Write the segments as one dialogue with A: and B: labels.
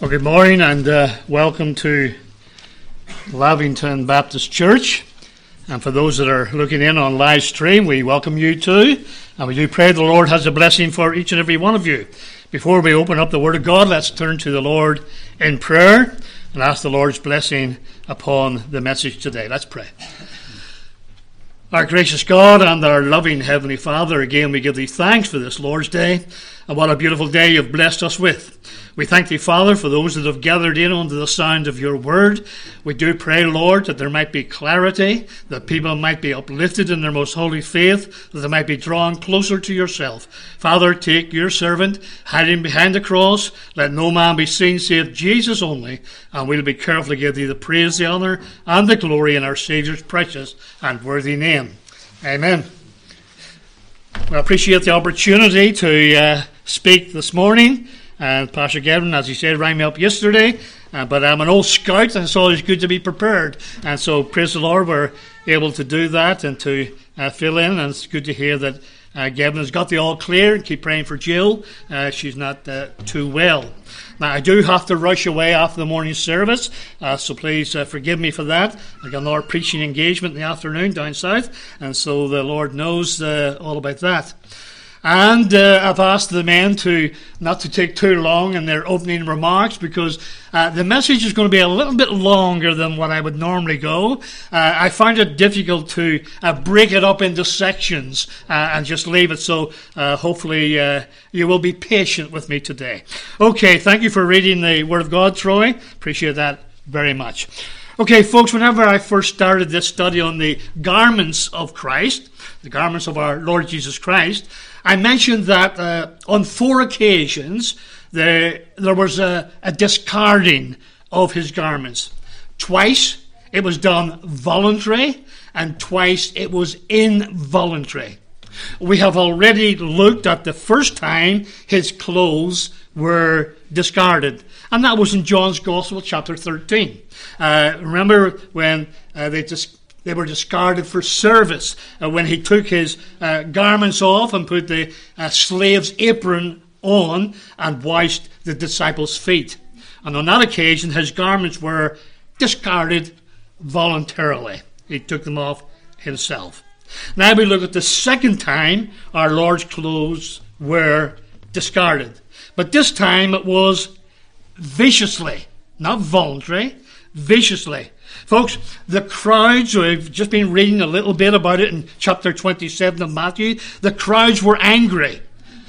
A: Well, good morning and uh, welcome to Lavington Baptist Church. And for those that are looking in on live stream, we welcome you too. And we do pray the Lord has a blessing for each and every one of you. Before we open up the Word of God, let's turn to the Lord in prayer and ask the Lord's blessing upon the message today. Let's pray. Our gracious God and our loving Heavenly Father, again we give thee thanks for this Lord's Day and what a beautiful day you've blessed us with. We thank thee, Father, for those that have gathered in under the sound of your word. We do pray, Lord, that there might be clarity, that people might be uplifted in their most holy faith, that they might be drawn closer to yourself. Father, take your servant, hide him behind the cross, let no man be seen save Jesus only, and we'll be careful to give thee the praise, the honour, and the glory in our Saviour's precious and worthy name. Amen. We appreciate the opportunity to uh, speak this morning. And Pastor Gavin, as he said, rang me up yesterday. Uh, but I'm an old scout, and it's always good to be prepared. And so, praise the Lord, we're able to do that and to uh, fill in. And it's good to hear that uh, Gavin has got the all clear. Keep praying for Jill. Uh, she's not uh, too well. Now, I do have to rush away after the morning service, uh, so please uh, forgive me for that. I got another preaching engagement in the afternoon down south, and so the Lord knows uh, all about that. And uh, I've asked the men to not to take too long in their opening remarks because uh, the message is going to be a little bit longer than what I would normally go. Uh, I find it difficult to uh, break it up into sections uh, and just leave it. So uh, hopefully you will be patient with me today. Okay, thank you for reading the Word of God, Troy. Appreciate that very much. Okay, folks, whenever I first started this study on the garments of Christ, the garments of our Lord Jesus Christ, I mentioned that uh, on four occasions there, there was a, a discarding of his garments. Twice it was done voluntary, and twice it was involuntary. We have already looked at the first time his clothes were discarded, and that was in John's Gospel, chapter 13. Uh, remember when uh, they just they were discarded for service. Uh, when he took his uh, garments off and put the uh, slave's apron on and washed the disciples' feet. And on that occasion, his garments were discarded voluntarily. He took them off himself. Now we look at the second time our Lord's clothes were discarded. But this time it was viciously, not voluntary, viciously. Folks, the crowds, we've just been reading a little bit about it in chapter 27 of Matthew, the crowds were angry.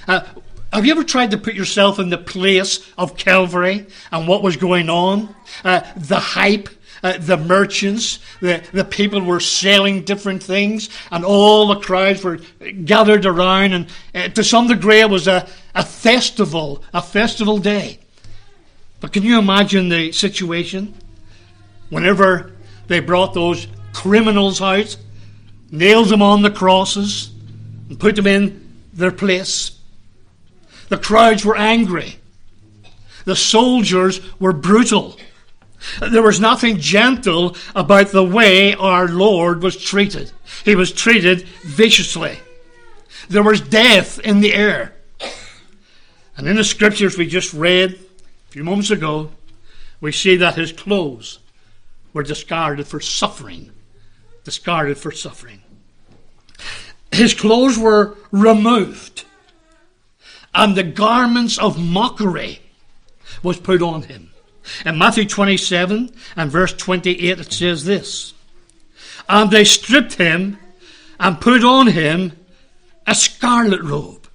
A: Uh, have you ever tried to put yourself in the place of Calvary and what was going on? Uh, the hype, uh, the merchants, the, the people were selling different things, and all the crowds were gathered around, and uh, to some degree it was a, a festival, a festival day. But can you imagine the situation? Whenever they brought those criminals out, nailed them on the crosses, and put them in their place. The crowds were angry. The soldiers were brutal. There was nothing gentle about the way our Lord was treated. He was treated viciously. There was death in the air. And in the scriptures we just read a few moments ago, we see that his clothes were discarded for suffering. Discarded for suffering. His clothes were removed, and the garments of mockery was put on him. In Matthew 27 and verse 28, it says this And they stripped him and put on him a scarlet robe,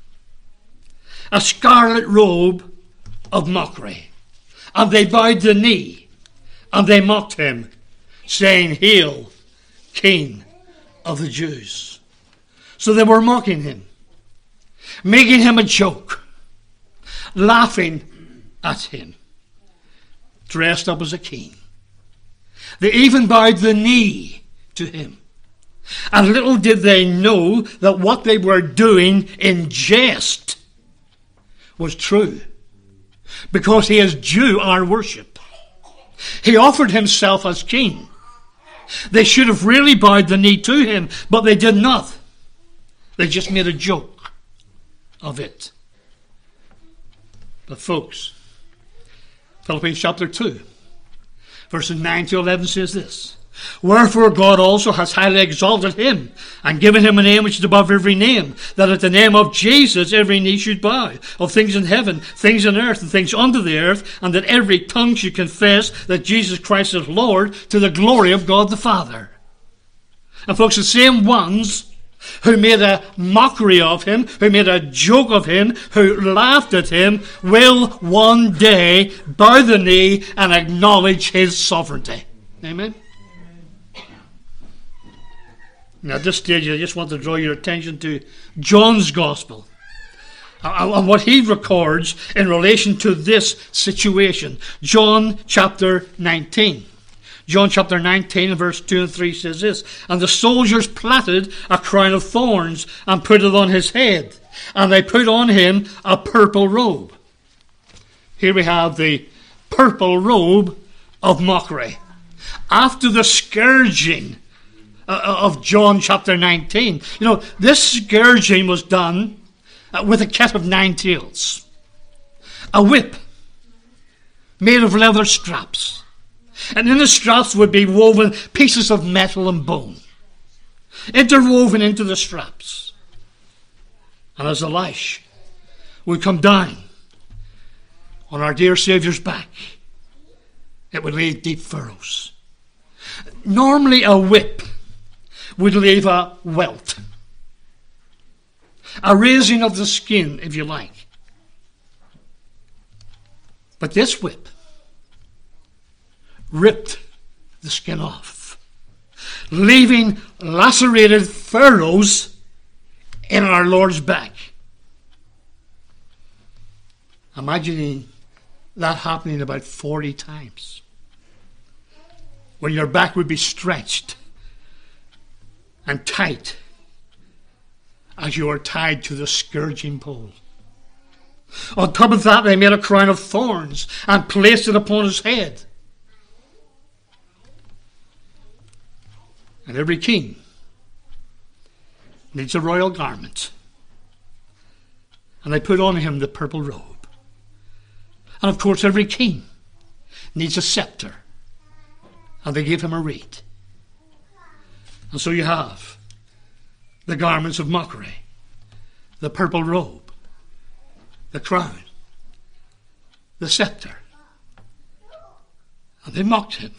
A: a scarlet robe of mockery. And they bowed the knee and they mocked him, saying, Hail, King of the Jews. So they were mocking him, making him a joke, laughing at him, dressed up as a king. They even bowed the knee to him. And little did they know that what they were doing in jest was true, because he is due our worship. He offered himself as king. They should have really bowed the knee to him, but they did not. They just made a joke of it. But, folks, Philippians chapter 2, verses 9 to 11 says this Wherefore God also has highly exalted him, and given him a name which is above every name, that at the name of Jesus every knee should bow, of things in heaven, things in earth, and things under the earth, and that every tongue should confess that Jesus Christ is Lord, to the glory of God the Father. And folks, the same ones who made a mockery of him, who made a joke of him, who laughed at him, will one day bow the knee and acknowledge his sovereignty. Amen. Now, at this stage, I just want to draw your attention to John's Gospel and what he records in relation to this situation. John chapter 19. John chapter 19 verse 2 and 3 says this And the soldiers plaited a crown of thorns and put it on his head, and they put on him a purple robe. Here we have the purple robe of mockery. After the scourging uh, of John chapter 19, you know, this scourging was done uh, with a cat of nine tails, a whip made of leather straps and in the straps would be woven pieces of metal and bone, interwoven into the straps. And as the lash would come down on our dear Saviour's back, it would leave deep furrows. Normally, a whip would leave a welt, a raising of the skin, if you like. But this whip ripped the skin off, leaving lacerated furrows in our Lord's back. Imagining that happening about 40 times. When your back would be stretched and tight as you are tied to the scourging pole. On top of that, they made a crown of thorns and placed it upon his head. And every king needs a royal garment. And they put on him the purple robe. And of course, every king needs a scepter. And they give him a reed. And so you have the garments of mockery, the purple robe, the crown, the scepter. And they mocked him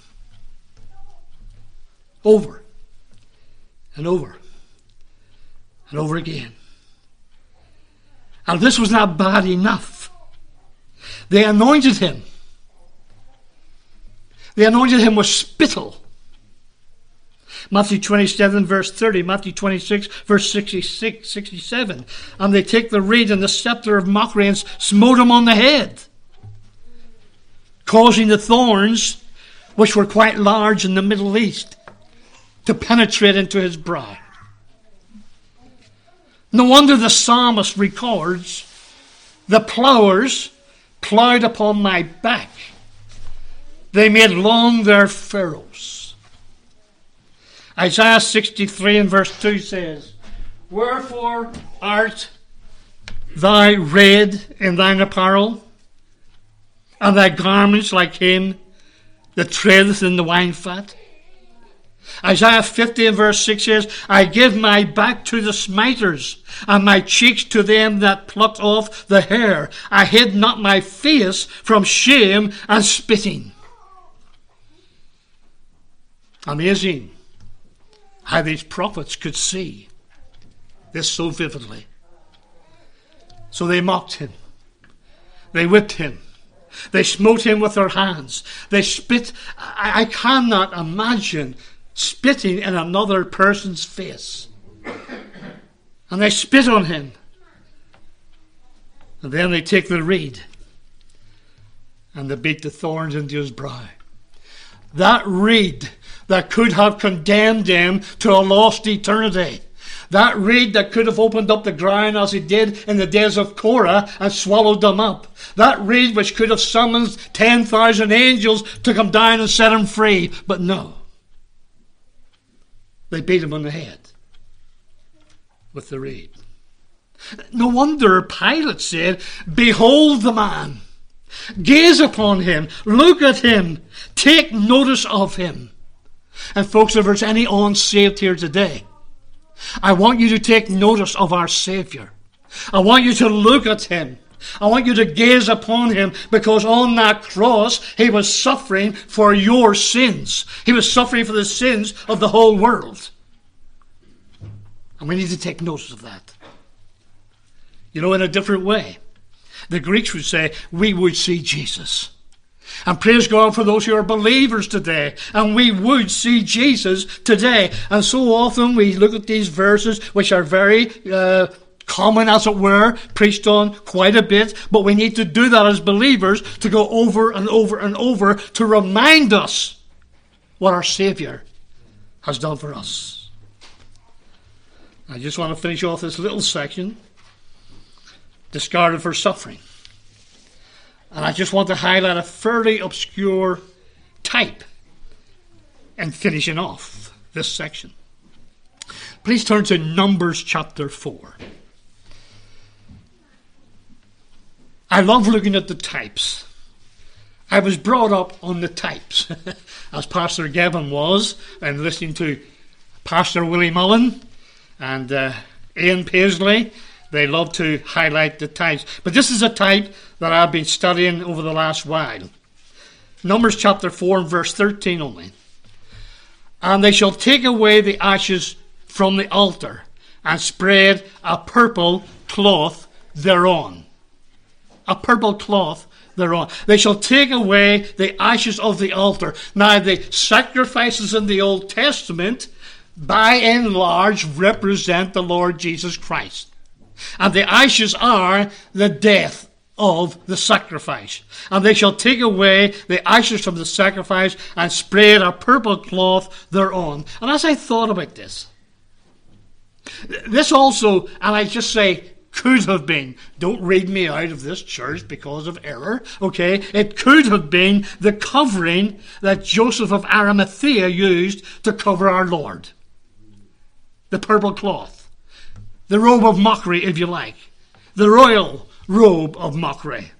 A: over and over and over again. And this was not bad enough. They anointed him. They anointed him with spittle. Matthew 27, verse 30, Matthew 26, verse 66, 67. And they take the reed and the scepter of mockery and smote him on the head, causing the thorns, which were quite large in the Middle East, to penetrate into his brow. No wonder the psalmist records the plowers plowed upon my back. They made long their furrows. Isaiah 63 and verse 2 says, Wherefore art thou red in thine apparel, and thy garments like him that treadeth in the wine fat? Isaiah 50 and verse 6 says, I give my back to the smiters, and my cheeks to them that plucked off the hair. I hid not my face from shame and spitting. Amazing how these prophets could see this so vividly. So they mocked him. They whipped him. They smote him with their hands. They spit. I, I cannot imagine spitting in another person's face. And they spit on him. And then they take the reed and they beat the thorns into his brow. That reed that could have condemned him to a lost eternity. That reed that could have opened up the ground as it did in the days of Korah and swallowed them up. That reed which could have summoned 10,000 angels to come down and set him free. But no. They beat him on the head with the reed. No wonder Pilate said, Behold the man. Gaze upon him. Look at him. Take notice of him. And folks, if there's any unsaved here today, I want you to take notice of our Savior. I want you to look at him. I want you to gaze upon him because on that cross he was suffering for your sins. He was suffering for the sins of the whole world. And we need to take notice of that. You know, in a different way. The Greeks would say, we would see Jesus. And praise God for those who are believers today. And we would see Jesus today. And so often we look at these verses, which are very uh, common, as it were, preached on quite a bit. But we need to do that as believers to go over and over and over to remind us what our Savior has done for us. I just want to finish off this little section discarded for suffering. And I just want to highlight a fairly obscure type and finishing off this section. Please turn to Numbers chapter 4. I love looking at the types. I was brought up on the types, as Pastor Gavin was, and listening to Pastor Willie Mullan and uh, Ian Paisley they love to highlight the types. But this is a type that I've been studying over the last while. Numbers chapter 4 and verse 13 only. And they shall take away the ashes from the altar and spread a purple cloth thereon. A purple cloth thereon. They shall take away the ashes of the altar. Now, the sacrifices in the Old Testament, by and large, represent the Lord Jesus Christ. And the ashes are the death of the sacrifice. And they shall take away the ashes from the sacrifice and spread a purple cloth thereon. And as I thought about this, this also, and I just say, could have been. Don't read me out of this church because of error, okay? It could have been the covering that Joseph of Arimathea used to cover our Lord. The purple cloth the robe of mockery, if you like, the royal robe of mockery,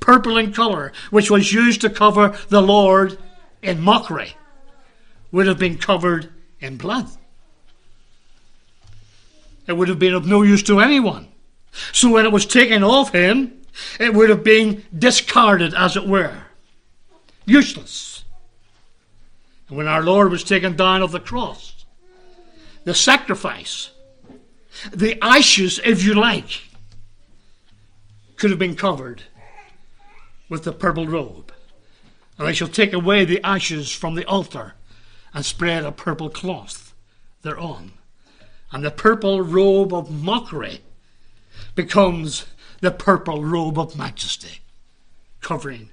A: purple in colour, which was used to cover the Lord in mockery, would have been covered in blood. It would have been of no use to anyone. So when it was taken off him, it would have been discarded, as it were. Useless. And when our Lord was taken down off the cross, the sacrifice the ashes, if you like, could have been covered with the purple robe. And I shall take away the ashes from the altar and spread a purple cloth thereon. And the purple robe of mockery becomes the purple robe of majesty, covering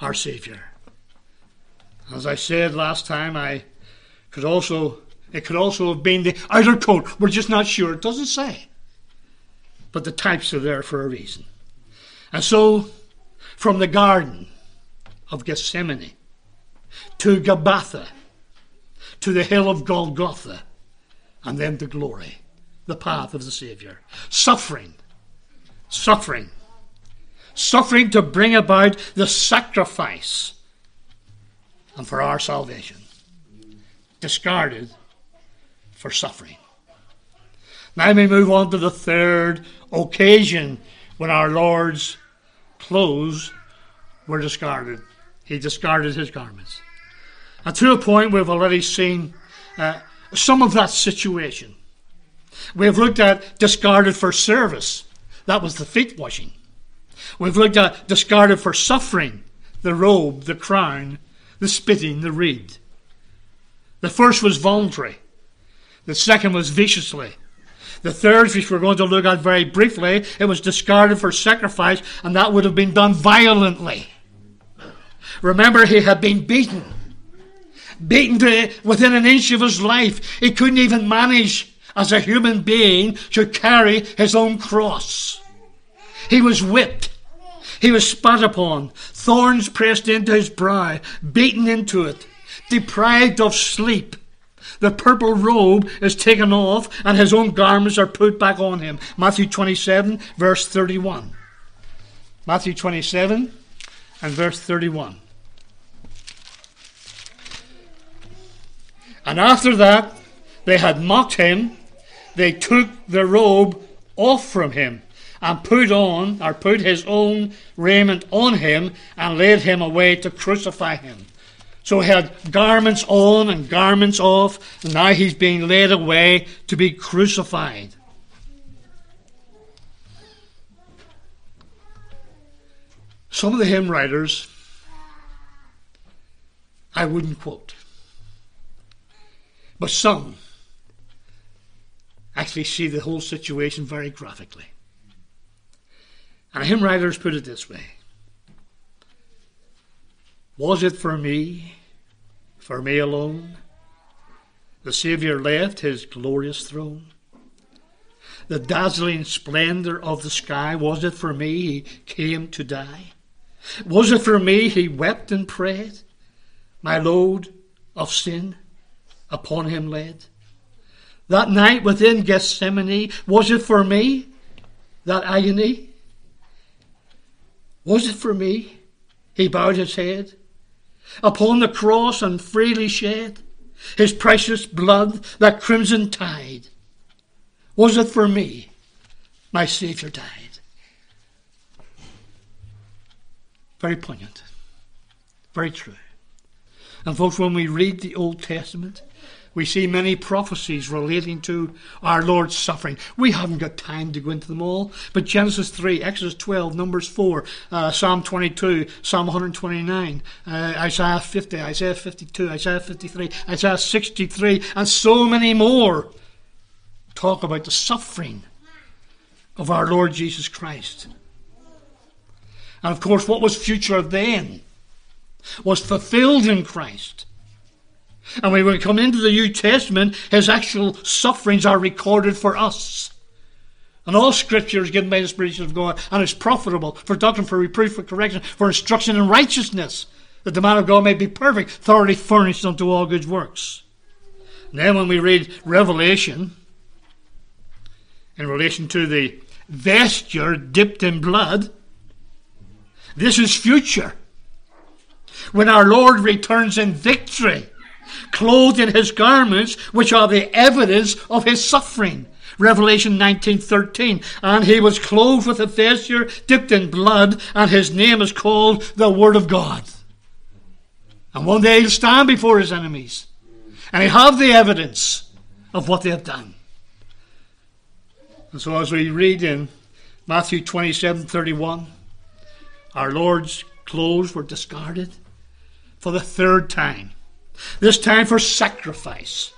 A: our Saviour. As I said last time, I could also it could also have been the outer coat. We're just not sure. It doesn't say. But the types are there for a reason. And so, from the Garden of Gethsemane to Gabbatha to the hill of Golgotha and then to glory, the path of the Saviour. Suffering, suffering, suffering to bring about the sacrifice and for our salvation. Discarded for suffering. Now we move on to the third occasion when our Lord's clothes were discarded. He discarded his garments. And to a point we've already seen uh, some of that situation. We've looked at discarded for service. That was the feet washing. We've looked at discarded for suffering. The robe, the crown, the spitting, the reed. The first was voluntary. The second was viciously. The third, which we're going to look at very briefly, it was discarded for sacrifice, and that would have been done violently. Remember, he had been beaten. Beaten to within an inch of his life. He couldn't even manage, as a human being, to carry his own cross. He was whipped. He was spat upon, thorns pressed into his brow, beaten into it, deprived of sleep the purple robe is taken off and his own garments are put back on him. Matthew 27, verse 31. Matthew 27, and verse 31. And after that, they had mocked him. They took the robe off from him and put on, or put his own raiment on him and led him away to crucify him. So he had garments on and garments off, and now he's being led away to be crucified. Some of the hymn writers I wouldn't quote. But some actually see the whole situation very graphically. And hymn writers put it this way Was it for me, for me alone, the Saviour left his glorious throne? The dazzling splendour of the sky, was it for me he came to die? Was it for me he wept and prayed? My load of sin upon him laid? That night within Gethsemane, was it for me that agony? Was it for me? He bowed his head upon the cross and freely shed his precious blood, that crimson tide. Was it for me my Saviour died? Very poignant, very true. And folks, when we read the Old Testament, we see many prophecies relating to our Lord's suffering. We haven't got time to go into them all, but Genesis 3, Exodus 12, Numbers 4, uh, Psalm 22, Psalm 129, uh, Isaiah 50, Isaiah 52, Isaiah 53, Isaiah 63, and so many more talk about the suffering of our Lord Jesus Christ. And of course, what was future then was fulfilled in Christ. And when we come into the New Testament, his actual sufferings are recorded for us. And all scripture is given by the Spirit of God and is profitable for doctrine, for reproof, for correction, for instruction in righteousness, that the man of God may be perfect, thoroughly furnished unto all good works. And then when we read Revelation, in relation to the vesture dipped in blood, this is future. When our Lord returns in victory clothed in his garments, which are the evidence of his suffering. Revelation 19:13 and he was clothed with a vesture dipped in blood and his name is called the word of God. And one day he'll stand before his enemies and he'll have the evidence of what they have done. And so as we read in Matthew 27:31 our Lord's clothes were discarded for the third time this time for sacrifice.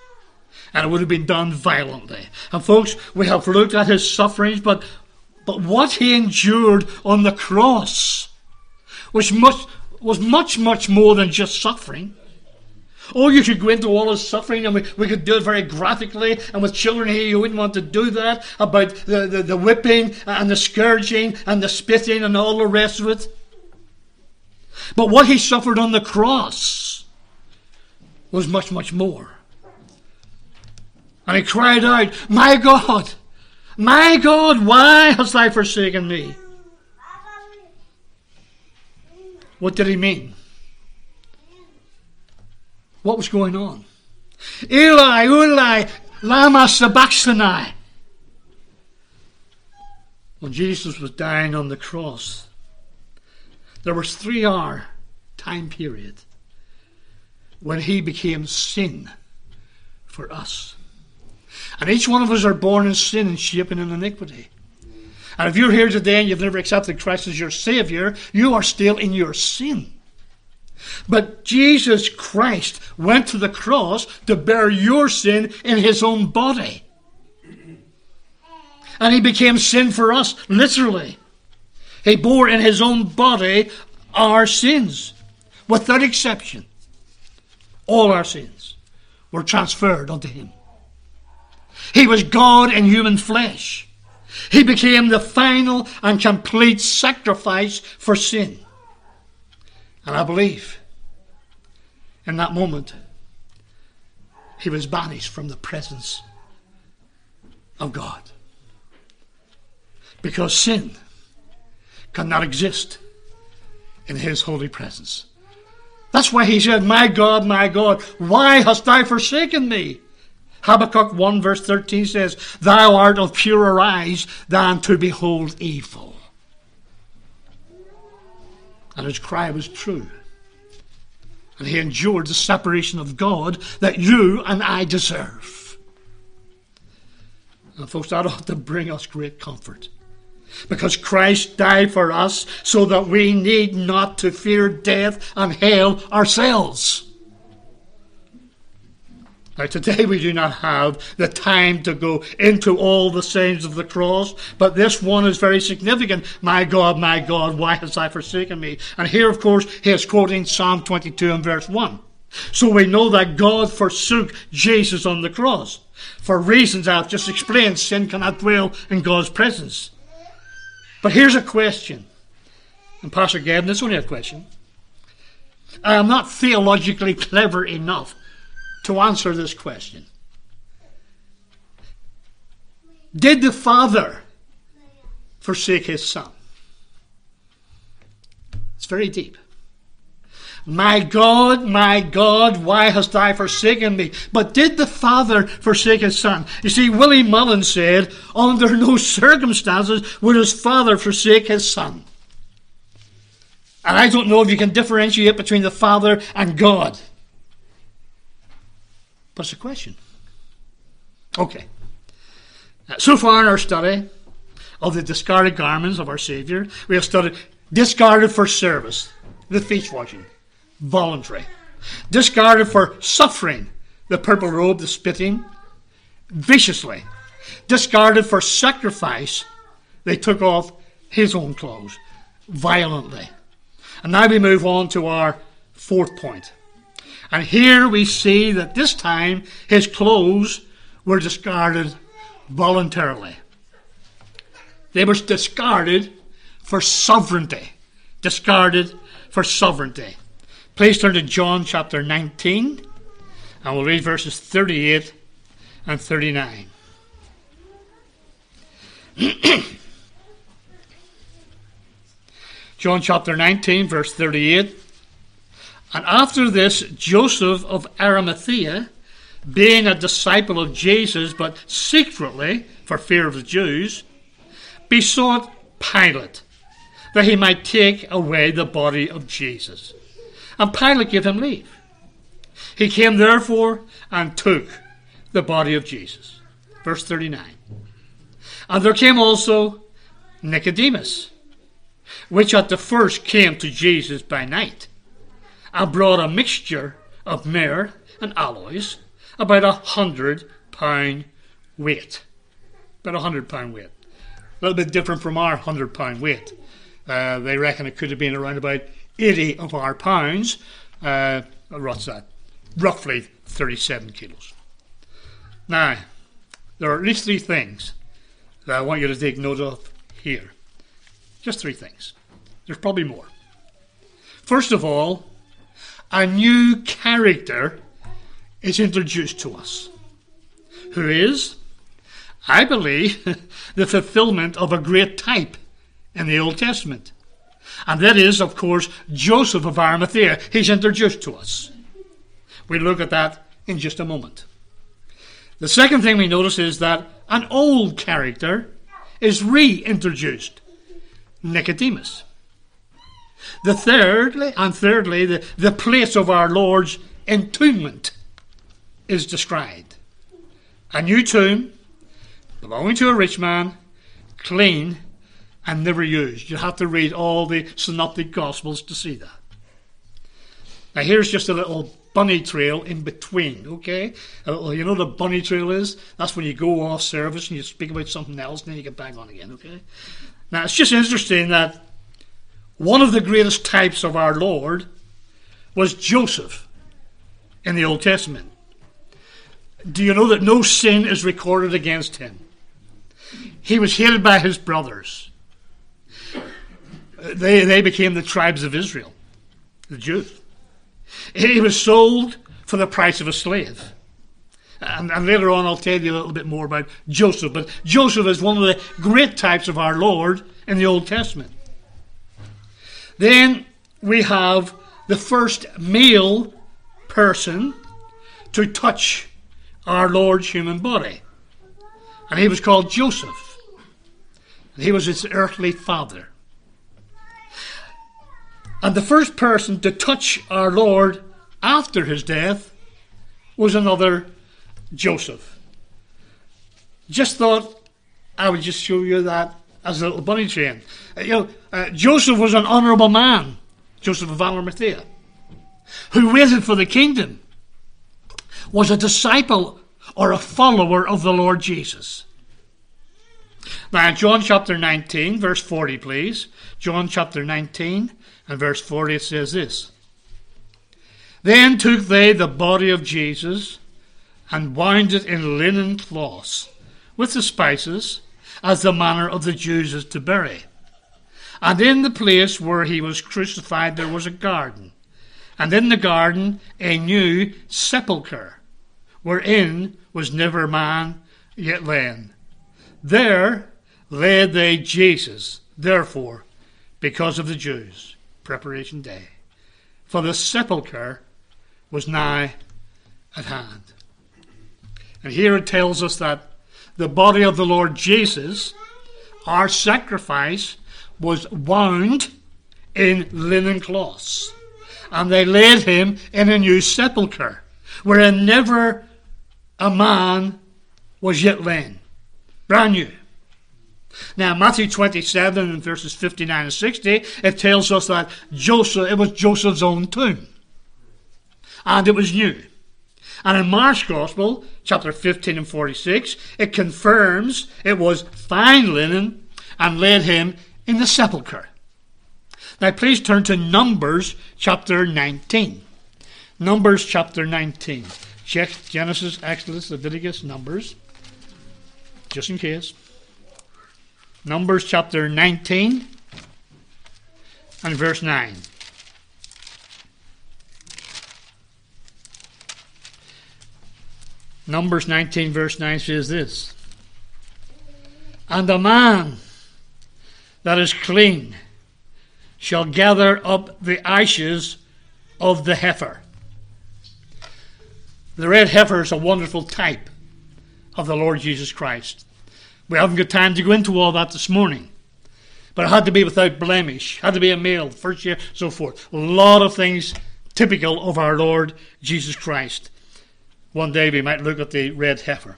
A: And it would have been done violently. And folks, we have looked at his sufferings, but, but what he endured on the cross was much, was much, much more than just suffering. Oh, you could go into all his suffering, and we, we could do it very graphically. And with children here, you wouldn't want to do that about the, the, the whipping and the scourging and the spitting and all the rest of it. But what he suffered on the cross was much, much more. And he cried out, My God, my God, why hast thou forsaken me? What did he mean? What was going on? Eli, Eli, lama sabachthani. When Jesus was dying on the cross, there was three hour time period when he became sin for us. And each one of us are born in sin and shaping in iniquity. And if you're here today and you've never accepted Christ as your Savior, you are still in your sin. But Jesus Christ went to the cross to bear your sin in his own body. And he became sin for us, literally. He bore in his own body our sins, without exception. All our sins were transferred unto him. He was God in human flesh. He became the final and complete sacrifice for sin. And I believe in that moment he was banished from the presence of God. Because sin cannot exist in his holy presence. That's why he said, My God, my God, why hast thou forsaken me? Habakkuk 1 verse 13 says, Thou art of purer eyes than to behold evil. And his cry was true. And he endured the separation of God that you and I deserve. And folks, that ought to bring us great comfort. Because Christ died for us so that we need not to fear death and hell ourselves. Now, today we do not have the time to go into all the sayings of the cross, but this one is very significant. My God, my God, why hast thou forsaken me? And here, of course, he is quoting Psalm 22 and verse 1. So we know that God forsook Jesus on the cross. For reasons I've just explained, sin cannot dwell in God's presence. But here's a question. And Pastor Gavin, this is only a question. I am not theologically clever enough to answer this question. Did the Father forsake his Son? It's very deep. My God, my God, why hast thou forsaken me? But did the Father forsake his Son? You see, Willie Mullins said, under no circumstances would his Father forsake his Son. And I don't know if you can differentiate between the Father and God. But it's a question. Okay. So far in our study of the discarded garments of our Saviour, we have studied discarded for service, the feet washing, voluntary. Discarded for suffering, the purple robe, the spitting, viciously. Discarded for sacrifice, they took off his own clothes, violently. And now we move on to our fourth point. and here we see that this time his clothes were discarded voluntarily. They were discarded for sovereignty. Discarded for sovereignty. Please turn to John chapter 19, and we'll read verses 38 and 39. John chapter 19, verse 38. And after this, Joseph of Arimathea, being a disciple of Jesus, but secretly, for fear of the Jews, besought Pilate that he might take away the body of Jesus. And Pilate gave him leave. He came therefore and took the body of Jesus. Verse 39. And there came also Nicodemus, which at the first came to Jesus by night and brought a mixture of myrrh and aloes, about a hundred pound weight. About a hundred pound weight. A little bit different from our hundred pound weight. Uh, they reckon it could have been around about 80 of our pounds. Uh, what's that? Roughly 37 kilos. Now, there are at least three things that I want you to take note of here. Just three things. There's probably more. First of all, a new character is introduced to us, who is, I believe, the fulfillment of a great type in the Old Testament. And that is, of course, Joseph of Arimathea. He's introduced to us. We'll look at that in just a moment. The second thing we notice is that an old character is reintroduced Nicodemus. The thirdly, and thirdly, the, the place of our Lord's entombment is described. A new tomb belonging to a rich man, clean and never used. You have to read all the synoptic gospels to see that. Now here's just a little bunny trail in between, okay? You know the bunny trail is? That's when you go off service and you speak about something else and then you get back on again, okay? Now it's just interesting that one of the greatest types of our Lord was Joseph in the Old Testament. Do you know that no sin is recorded against him? He was hated by his brothers. They, they became the tribes of Israel, the Jews. He was sold for the price of a slave. And, and, later on, I'll tell you a little bit more about Joseph. But Joseph is one of the great types of our Lord in the Old Testament. Then we have the first male person to touch our Lord's human body. And he was called Joseph. And he was his earthly father. And the first person to touch our Lord after his death was another Joseph. Just thought I would just show you that as a little bunny train. Uh, you know, uh, Joseph was an honourable man, Joseph of Arimathea, who waited for the kingdom, was a disciple or a follower of the Lord Jesus. Now, John chapter 19, verse 40, please. John chapter 19 and verse 40, it says this Then took they the body of Jesus and wound it in linen cloths with the spices, as the manner of the Jews is to bury. And in the place where he was crucified there was a garden, and in the garden a new sepulchre, wherein was never man yet lain. There laid they Jesus, therefore, because of the Jews, preparation day. For the sepulchre was nigh at hand. And here it tells us that the body of the Lord Jesus, our sacrifice, was wound in linen cloths. And they laid him in a new sepulchre, wherein never a man was yet lain. Brand new. Now, Matthew 27 and verses 59 and 60, it tells us that Joseph, it was Joseph's own tomb. And it was new. And in Mark's Gospel, chapter 15 and 46, it confirms it was fine linen and laid him in the sepulchre. Now, please turn to Numbers chapter 19. Numbers chapter 19. Check Genesis, Exodus, Leviticus, Numbers, just in case. Numbers chapter 19 and verse 9. Numbers 19, verse 9 says this And a man that is clean shall gather up the ashes of the heifer. The red heifer is a wonderful type of the Lord Jesus Christ. We haven't got time to go into all that this morning. But it had to be without blemish, had to be a male, first year, so forth. A lot of things typical of our Lord Jesus Christ. One day we might look at the red heifer.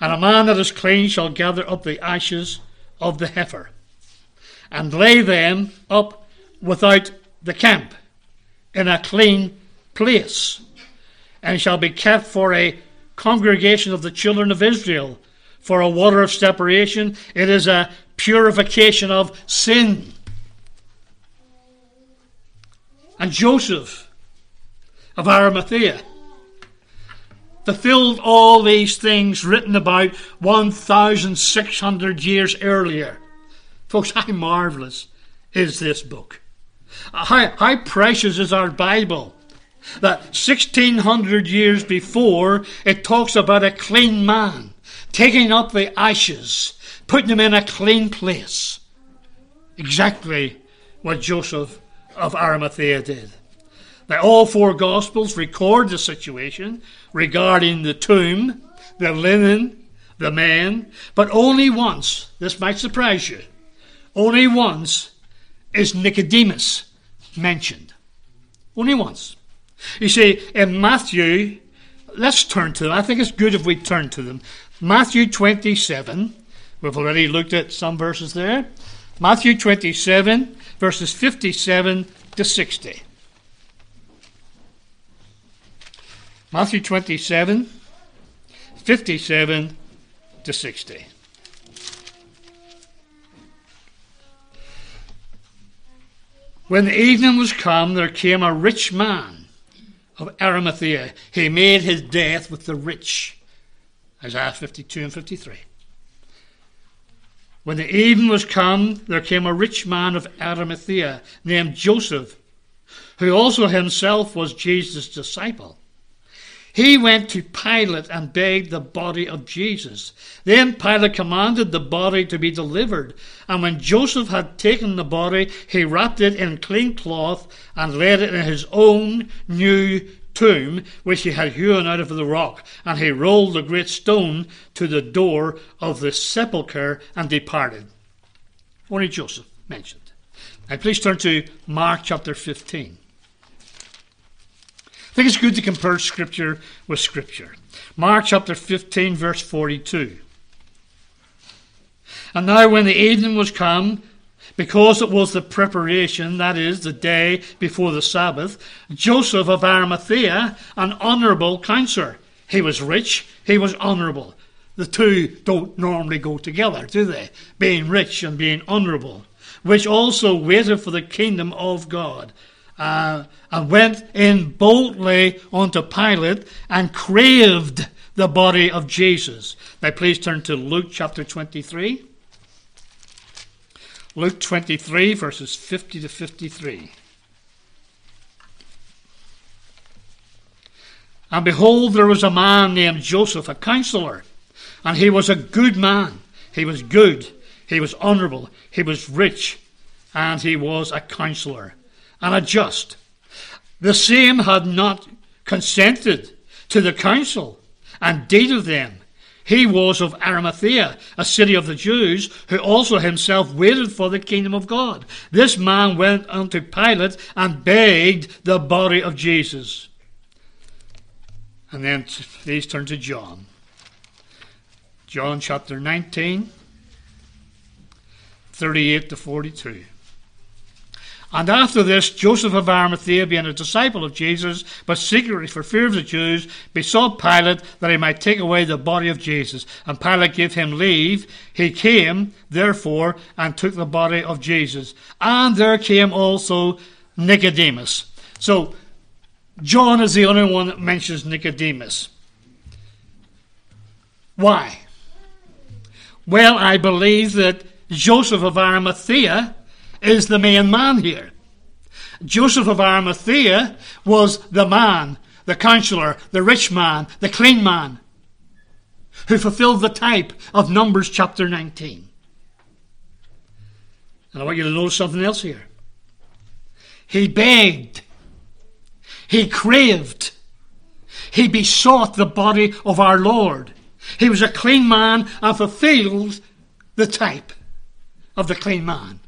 A: And a man that is clean shall gather up the ashes of the heifer, and lay them up without the camp, in a clean place, and shall be kept for a congregation of the children of Israel, for a water of separation. It is a purification of sin. And Joseph of Arimathea fulfilled all these things written about 1,600 years earlier. Folks, how marvellous is this book? How, how precious is our Bible? That 1600 years before, it talks about a clean man taking up the ashes, putting them in a clean place. Exactly what Joseph of Arimathea did. Now, all four Gospels record the situation regarding the tomb, the linen, the man, but only once, this might surprise you, only once is Nicodemus mentioned. Only once. You see, in Matthew, let's turn to them. I think it's good if we turn to them. Matthew 27, we've already looked at some verses there. Matthew 27, verses 57 to 60. Matthew 27, 57 to 60. When the evening was come, there came a rich man of Arimathea. He made his death with the rich. Isaiah 52 and 53. When the evening was come, there came a rich man of Arimathea named Joseph, who also himself was Jesus' disciple. he went to Pilate and begged the body of Jesus. Then Pilate commanded the body to be delivered. And when Joseph had taken the body, he wrapped it in clean cloth and laid it in his own new tomb, which he had hewn out of the rock. And he rolled the great stone to the door of the sepulchre and departed. Only Joseph mentioned. Now please turn to Mark chapter 15 I think it's good to compare Scripture with Scripture. Mark chapter 15, verse 42. And now, when the evening was come, because it was the preparation, that is, the day before the Sabbath, Joseph of Arimathea, an honourable counselor. He was rich, he was honourable. The two don't normally go together, do they? Being rich and being honourable. Which also waited for the kingdom of God uh, and went in boldly unto Pilate and craved the body of Jesus. Now, please turn to Luke chapter 23. Luke 23, verses 50 to 53. And behold, there was a man named Joseph, a counselor, and he was a good man. He was good, he was honourable, he was rich, and he was a counselor and a just. The same had not consented to the council and deed of them. He was of Arimathea, a city of the Jews, who also himself waited for the kingdom of God. This man went unto Pilate and begged the body of Jesus. And then please turn to John. John chapter 19, 38 to 42. And after this, Joseph of Arimathea, being a disciple of Jesus, but secretly for fear of the Jews, besought Pilate that he might take away the body of Jesus. And Pilate gave him leave. He came, therefore, and took the body of Jesus. And there came also Nicodemus. So, John is the only one that mentions Nicodemus. Why? Well, I believe that Joseph of Arimathea is the main man here. Joseph of Arimathea was the man, the counselor, the rich man, the clean man, who fulfilled the type of Numbers chapter 19. And I want you to notice something else here. He begged, he craved, he besought the body of our Lord. He was a clean man and fulfilled the type of the clean man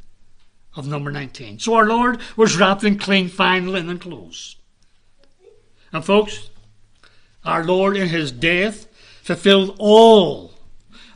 A: of number 19. So our Lord was wrapped in clean, fine linen clothes. And folks, our Lord in his death fulfilled all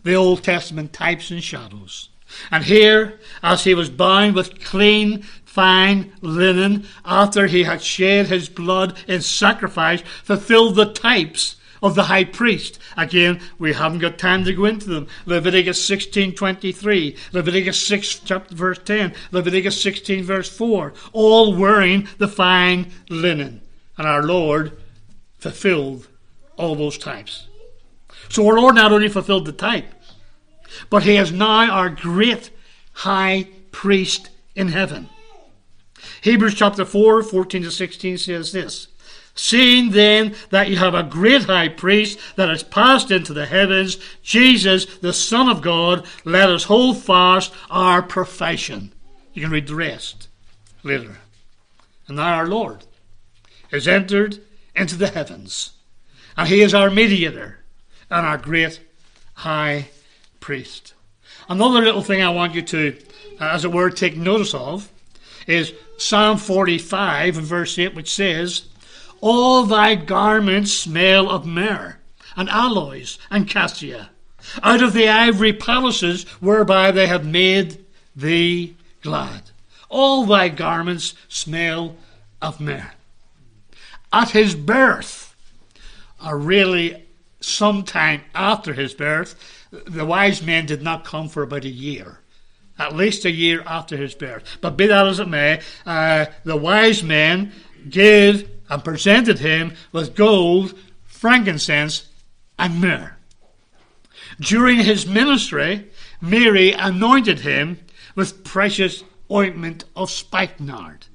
A: the Old Testament types and shadows. And here, as he was bound with clean, fine linen, after he had shed his blood in sacrifice, fulfilled the types of the high priest. Again, we haven't got time to go into them. Leviticus 16:23, Leviticus 6 chapter verse 10, Leviticus 16 verse 4, all wearing the fine linen. And our Lord fulfilled all those types. So our Lord not only fulfilled the type, but he is now our great high priest in heaven. Hebrews chapter 4, 14 to 16 says this. Seeing then that you have a great high priest that has passed into the heavens, Jesus, the Son of God, let us hold fast our profession. You can read the rest later. And now our Lord has entered into the heavens, and he is our mediator and our great high priest. Another little thing I want you to, uh, as it were, take notice of is Psalm 45 verse 8, which says, all thy garments smell of myrrh, and aloes, and cassia, out of the ivory palaces whereby they have made thee glad. All thy garments smell of myrrh. At his birth, or really sometime after his birth, the wise men did not come for about a year at least a year after his birth. But be that as it may, uh, the wise men gave and presented him with gold, frankincense, and myrrh. During his ministry, Mary anointed him with precious ointment of spikenard.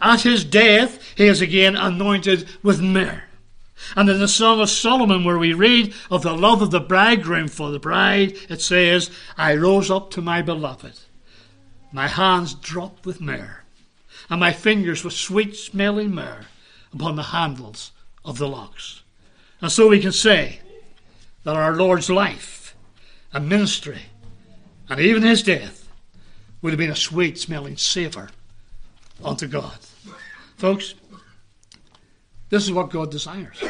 A: At his death, he is again anointed with myrrh. And in the Song of Solomon, where we read of the love of the bridegroom for the bride, it says, I rose up to my beloved. My hands dropped with myrrh, and my fingers with sweet smelling myrrh upon the handles of the locks. And so we can say that our Lord's life and ministry, and even his death, would have been a sweet smelling savour unto God. Folks, this is what God desires.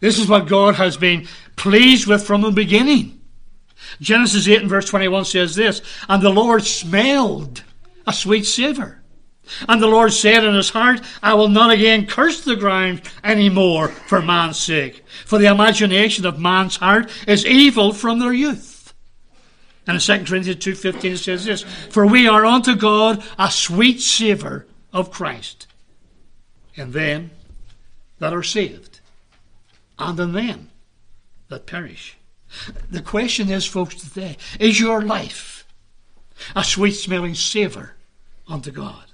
A: This is what God has been pleased with from the beginning. Genesis 8 and verse 21 says this And the Lord smelled a sweet savour. And the Lord said in his heart, I will not again curse the ground any more for man's sake, for the imagination of man's heart is evil from their youth. And in 2 Corinthians 2.15 it says this, For we are unto God a sweet savour of Christ in them that are saved, and in them that perish. The question is, folks, today is your life a sweet smelling savour unto God?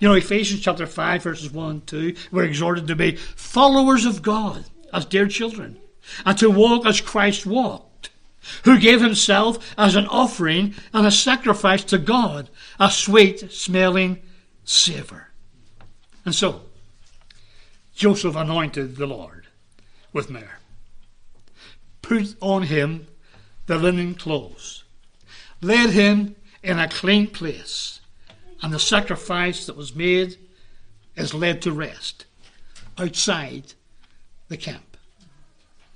A: You know, Ephesians chapter 5, verses 1 and 2, we're exhorted to be followers of God as dear children, and to walk as Christ walked, who gave himself as an offering and a sacrifice to God, a sweet smelling savour. And so, Joseph anointed the Lord with myrrh, put on him the linen clothes, laid him in a clean place, and the sacrifice that was made is led to rest outside the camp.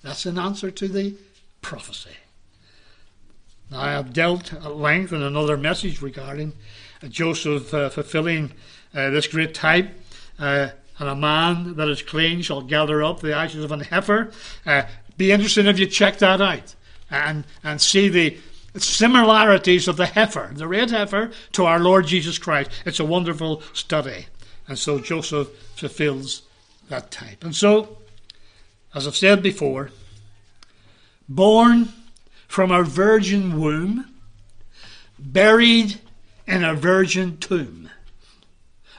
A: That's an answer to the prophecy. Now, I have dealt at length in another message regarding Joseph uh, fulfilling uh, this great type. Uh, and a man that is clean shall gather up the ashes of an heifer. Uh, be interested if you check that out and, and see the similarities of the heifer, the red heifer, to our Lord Jesus Christ. It's a wonderful study. And so Joseph fulfills that type. And so, as I've said before, born from a virgin womb, buried in a virgin tomb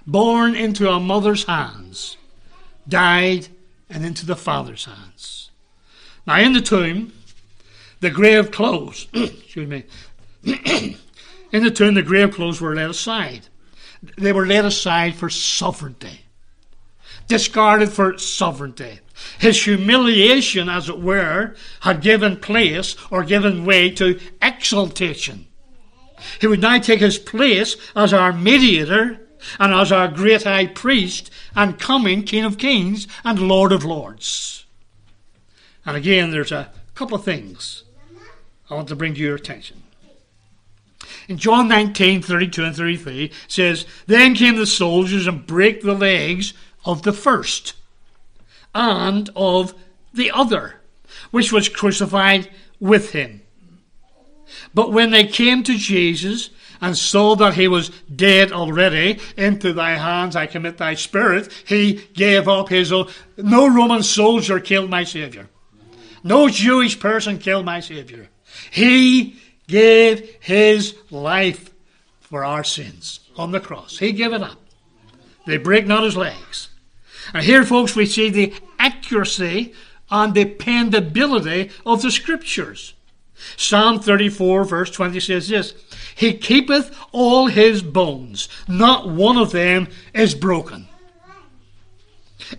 A: born into a mother's hands, died and into the father's hands. Now, in the tomb, the grave clothes, excuse me, in the tomb, the grave clothes were laid aside. They were laid aside for sovereignty, discarded for sovereignty. His humiliation, as it were, had given place or given way to exaltation. He would now take his place as our mediator and as our great high priest and coming King of Kings and Lord of Lords. And again, there's a couple of things I want to bring to your attention. In John 19, 32 and 33 says, Then came the soldiers and brake the legs of the first and of the other, which was crucified with him. But when they came to Jesus and saw that he was dead already, into thy hands I commit thy spirit, he gave up his own. No Roman soldier killed my Saviour. No Jewish person killed my Saviour. He gave his life for our sins on the cross. He gave it up. They break not his legs. And here, folks, we see the accuracy and dependability of the Scriptures. Psalm 34, verse 20 says this He keepeth all his bones, not one of them is broken.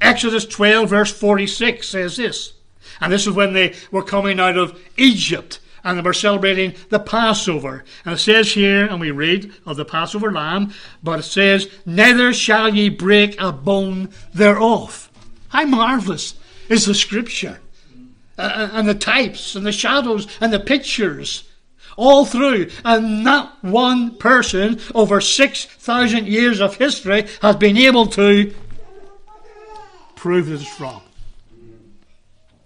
A: Exodus 12, verse 46 says this, and this is when they were coming out of Egypt and were celebrating the Passover. And it says here, and we read of the Passover lamb, but it says, Neither shall ye break a bone thereof. How marvellous is the scripture! Uh, uh, and the types and the shadows and the pictures all through. And not one person over 6,000 years of history has been able to prove that it's wrong.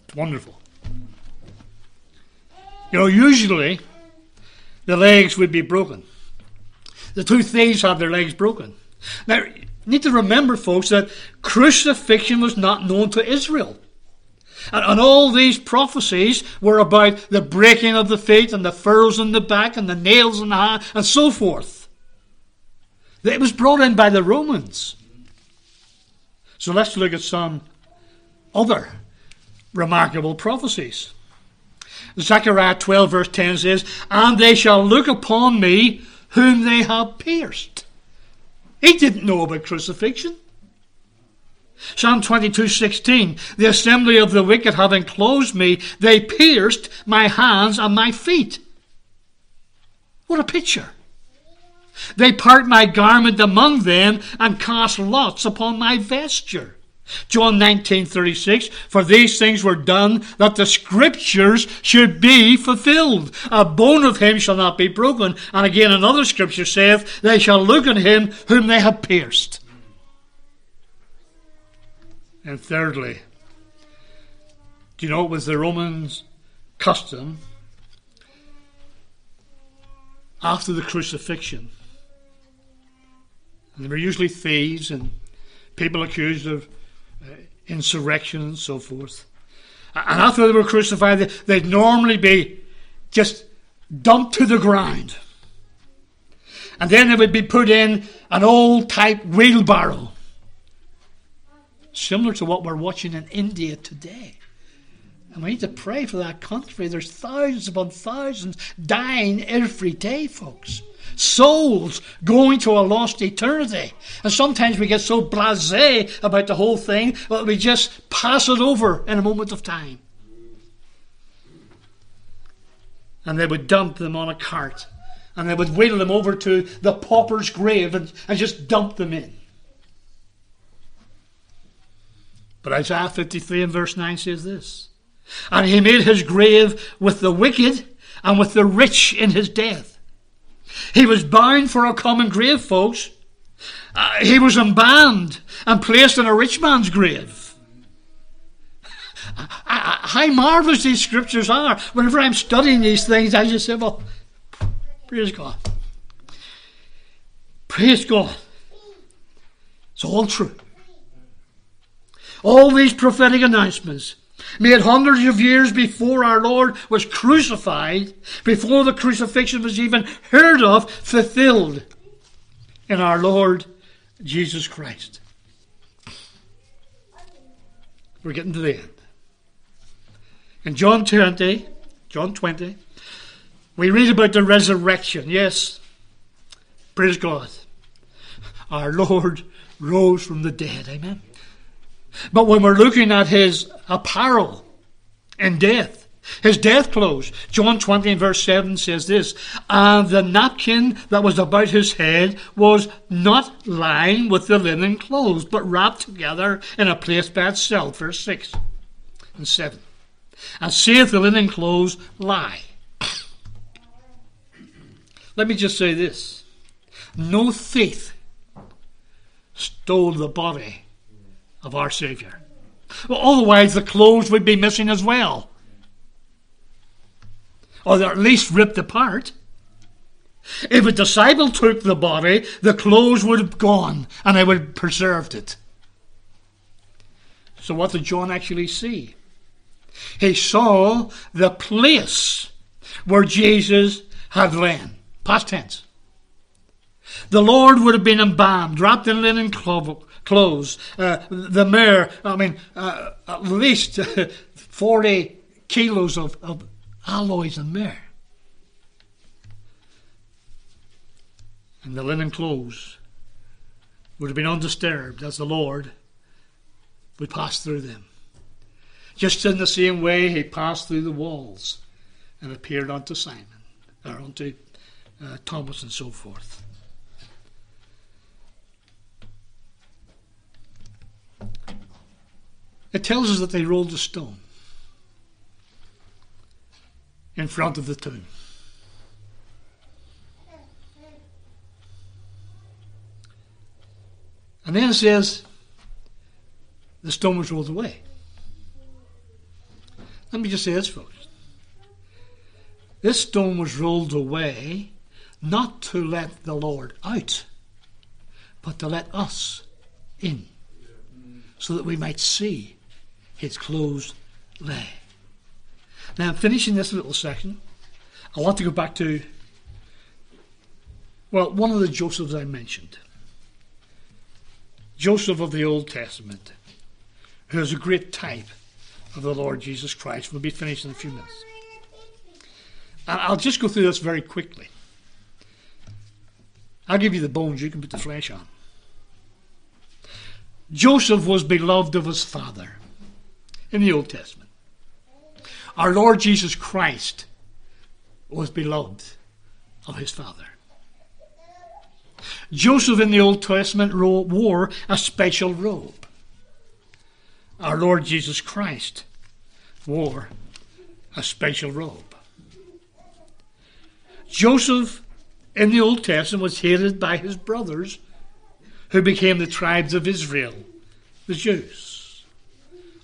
A: It's wonderful. You know, usually the legs would be broken. The two thieves had their legs broken. Now, need to remember, folks, that crucifixion was not known to Israel. And, and all these prophecies were about the breaking of the feet and the furrows in the back and the nails in the hand and so forth. It was brought in by the Romans. So let's look at some other remarkable prophecies. Zechariah 12, verse 10 says, And they shall look upon me whom they have pierced. He didn't know about crucifixion. Psalm 22:16 The assembly of the wicked have enclosed me they pierced my hands and my feet What a picture They part my garment among them and cast lots upon my vesture John 19:36 For these things were done that the scriptures should be fulfilled. A bone of him shall not be broken. And again another scripture saith they shall look on him whom they have pierced. And thirdly do you know it was the Romans custom after the crucifixion? And they were usually thieves and people accused of insurrection and so forth. And after they were crucified, they'd normally be just dumped to the ground. And then they would be put in an old type wheelbarrow, similar to what we're watching in India today. And we need to pray for that country. There's thousands upon thousands dying every day, folks souls going to a lost eternity. And sometimes we get so blase about the whole thing that we just pass it over in a moment of time. And they would dump them on a cart. And they would wheel them over to the pauper's grave and, and just dump them in. But Isaiah 53 and verse 9 says this And he made his grave with the wicked and with the rich in his death he was bound for a common grave, folks. Uh, he was unbanned and placed in a rich man's grave. How marvelous these scriptures are. Whenever I'm studying these things, I just say, well, praise God. Praise God. It's all true. All these prophetic announcements made hundreds of years before our Lord was crucified, before the crucifixion was even heard of, fulfilled in our Lord Jesus Christ. We're getting to the end. In John 20, John 20, we read about the resurrection. Yes, praise God. Our Lord rose from the dead. Amen. But when we're looking at his apparel in death, his death clothes, John 20 and verse 7 says this, and the napkin that was about his head was not lying with the linen clothes, but wrapped together in a place by itself, verse 6 and 7. And saith the linen clothes lie. Let me just say this. No thief stole the body of our Saviour. Well, otherwise, the clothes would be missing as well. Or they're at least ripped apart. If a disciple took the body, the clothes would have gone and they would have preserved it. So, what did John actually see? He saw the place where Jesus had lain. Past tense. The Lord would have been embalmed, wrapped in linen clothes. Uh, the myrrh, I mean, uh, at least 40 kilos of, of aloes and myrrh. And the linen clothes would have been undisturbed as the Lord would pass through them. Just in the same way he passed through the walls and appeared unto Simon, or unto uh, Thomas and so forth. It tells us that they rolled a stone in front of the tomb. And then it says the stone was rolled away. Let me just say this, folks. This stone was rolled away not to let the Lord out, but to let us in, so that we might see his clothes lay. Now, I'm finishing this little section. I want to go back to, well, one of the Josephs I mentioned. Joseph of the Old Testament, who is a great type of the Lord Jesus Christ. We'll be finished in a few minutes. I'll just go through this very quickly. I'll give you the bones, you can put the flesh on. Joseph was beloved of his father in the Old Testament. Our Lord Jesus Christ was beloved of his father. Joseph in the Old Testament wore a special robe. Our Lord Jesus Christ wore a special robe. Joseph in the Old Testament was hated by his brothers who became the tribes of Israel, the Jews.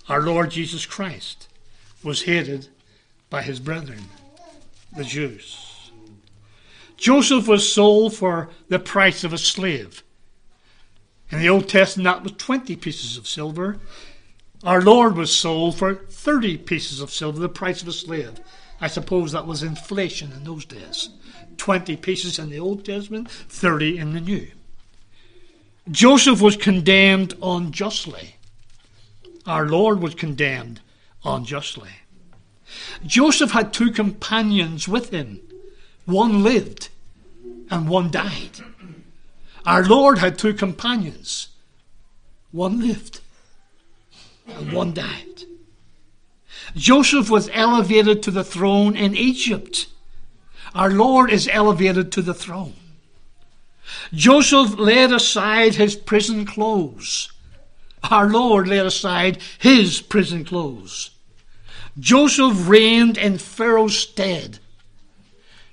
A: Our Lord Jesus Christ was hated by his brethren, the Jews. Joseph was sold for the price of a slave. In the Old Testament, that was 20 pieces of silver. Our Lord was sold for 30 pieces of silver, the price of a slave. I suppose that was inflation in those days. 20 pieces in the Old Testament, 30 in the New. Joseph was condemned unjustly. Our Lord was condemned unjustly. Joseph had two companions with him. One lived and one died. Our Lord had two companions. One lived and one died. Joseph was elevated to the throne in Egypt. Our Lord is elevated to the throne. Joseph laid aside his prison clothes. Our Lord laid aside his prison clothes. Joseph reigned in Pharaoh's stead.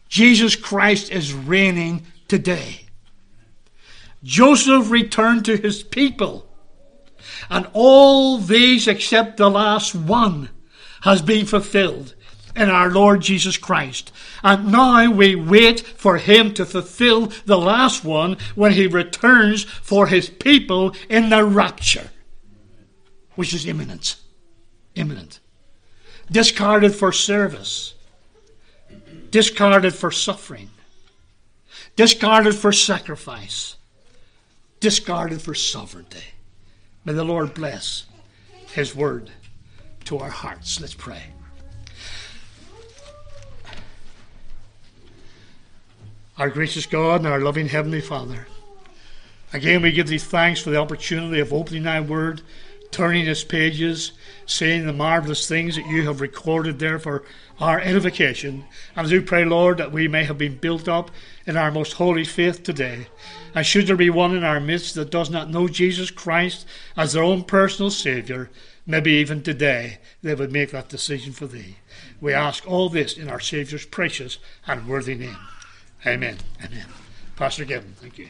A: Jesus Christ is reigning today. Joseph returned to his people, and all these except the last one has been fulfilled in our Lord Jesus Christ. And now we wait for him to fulfill the last one when he returns for his people in the rapture, which is imminent. Imminent. Discarded for service, discarded for suffering, discarded for sacrifice, discarded for sovereignty. May the Lord bless his word to our hearts. Let's pray. Our gracious God and our loving Heavenly Father, again we give thee thanks for the opportunity of opening thy word, turning its pages, saying the marvelous things that you have recorded there for our edification. And I do pray, Lord, that we may have been built up in our most holy faith today. And should there be one in our midst that does not know Jesus Christ as their own personal Saviour, maybe even today they would make that decision for thee. We ask all this in our Saviour's precious and worthy name. Amen. Amen. Pastor Gavin, thank you.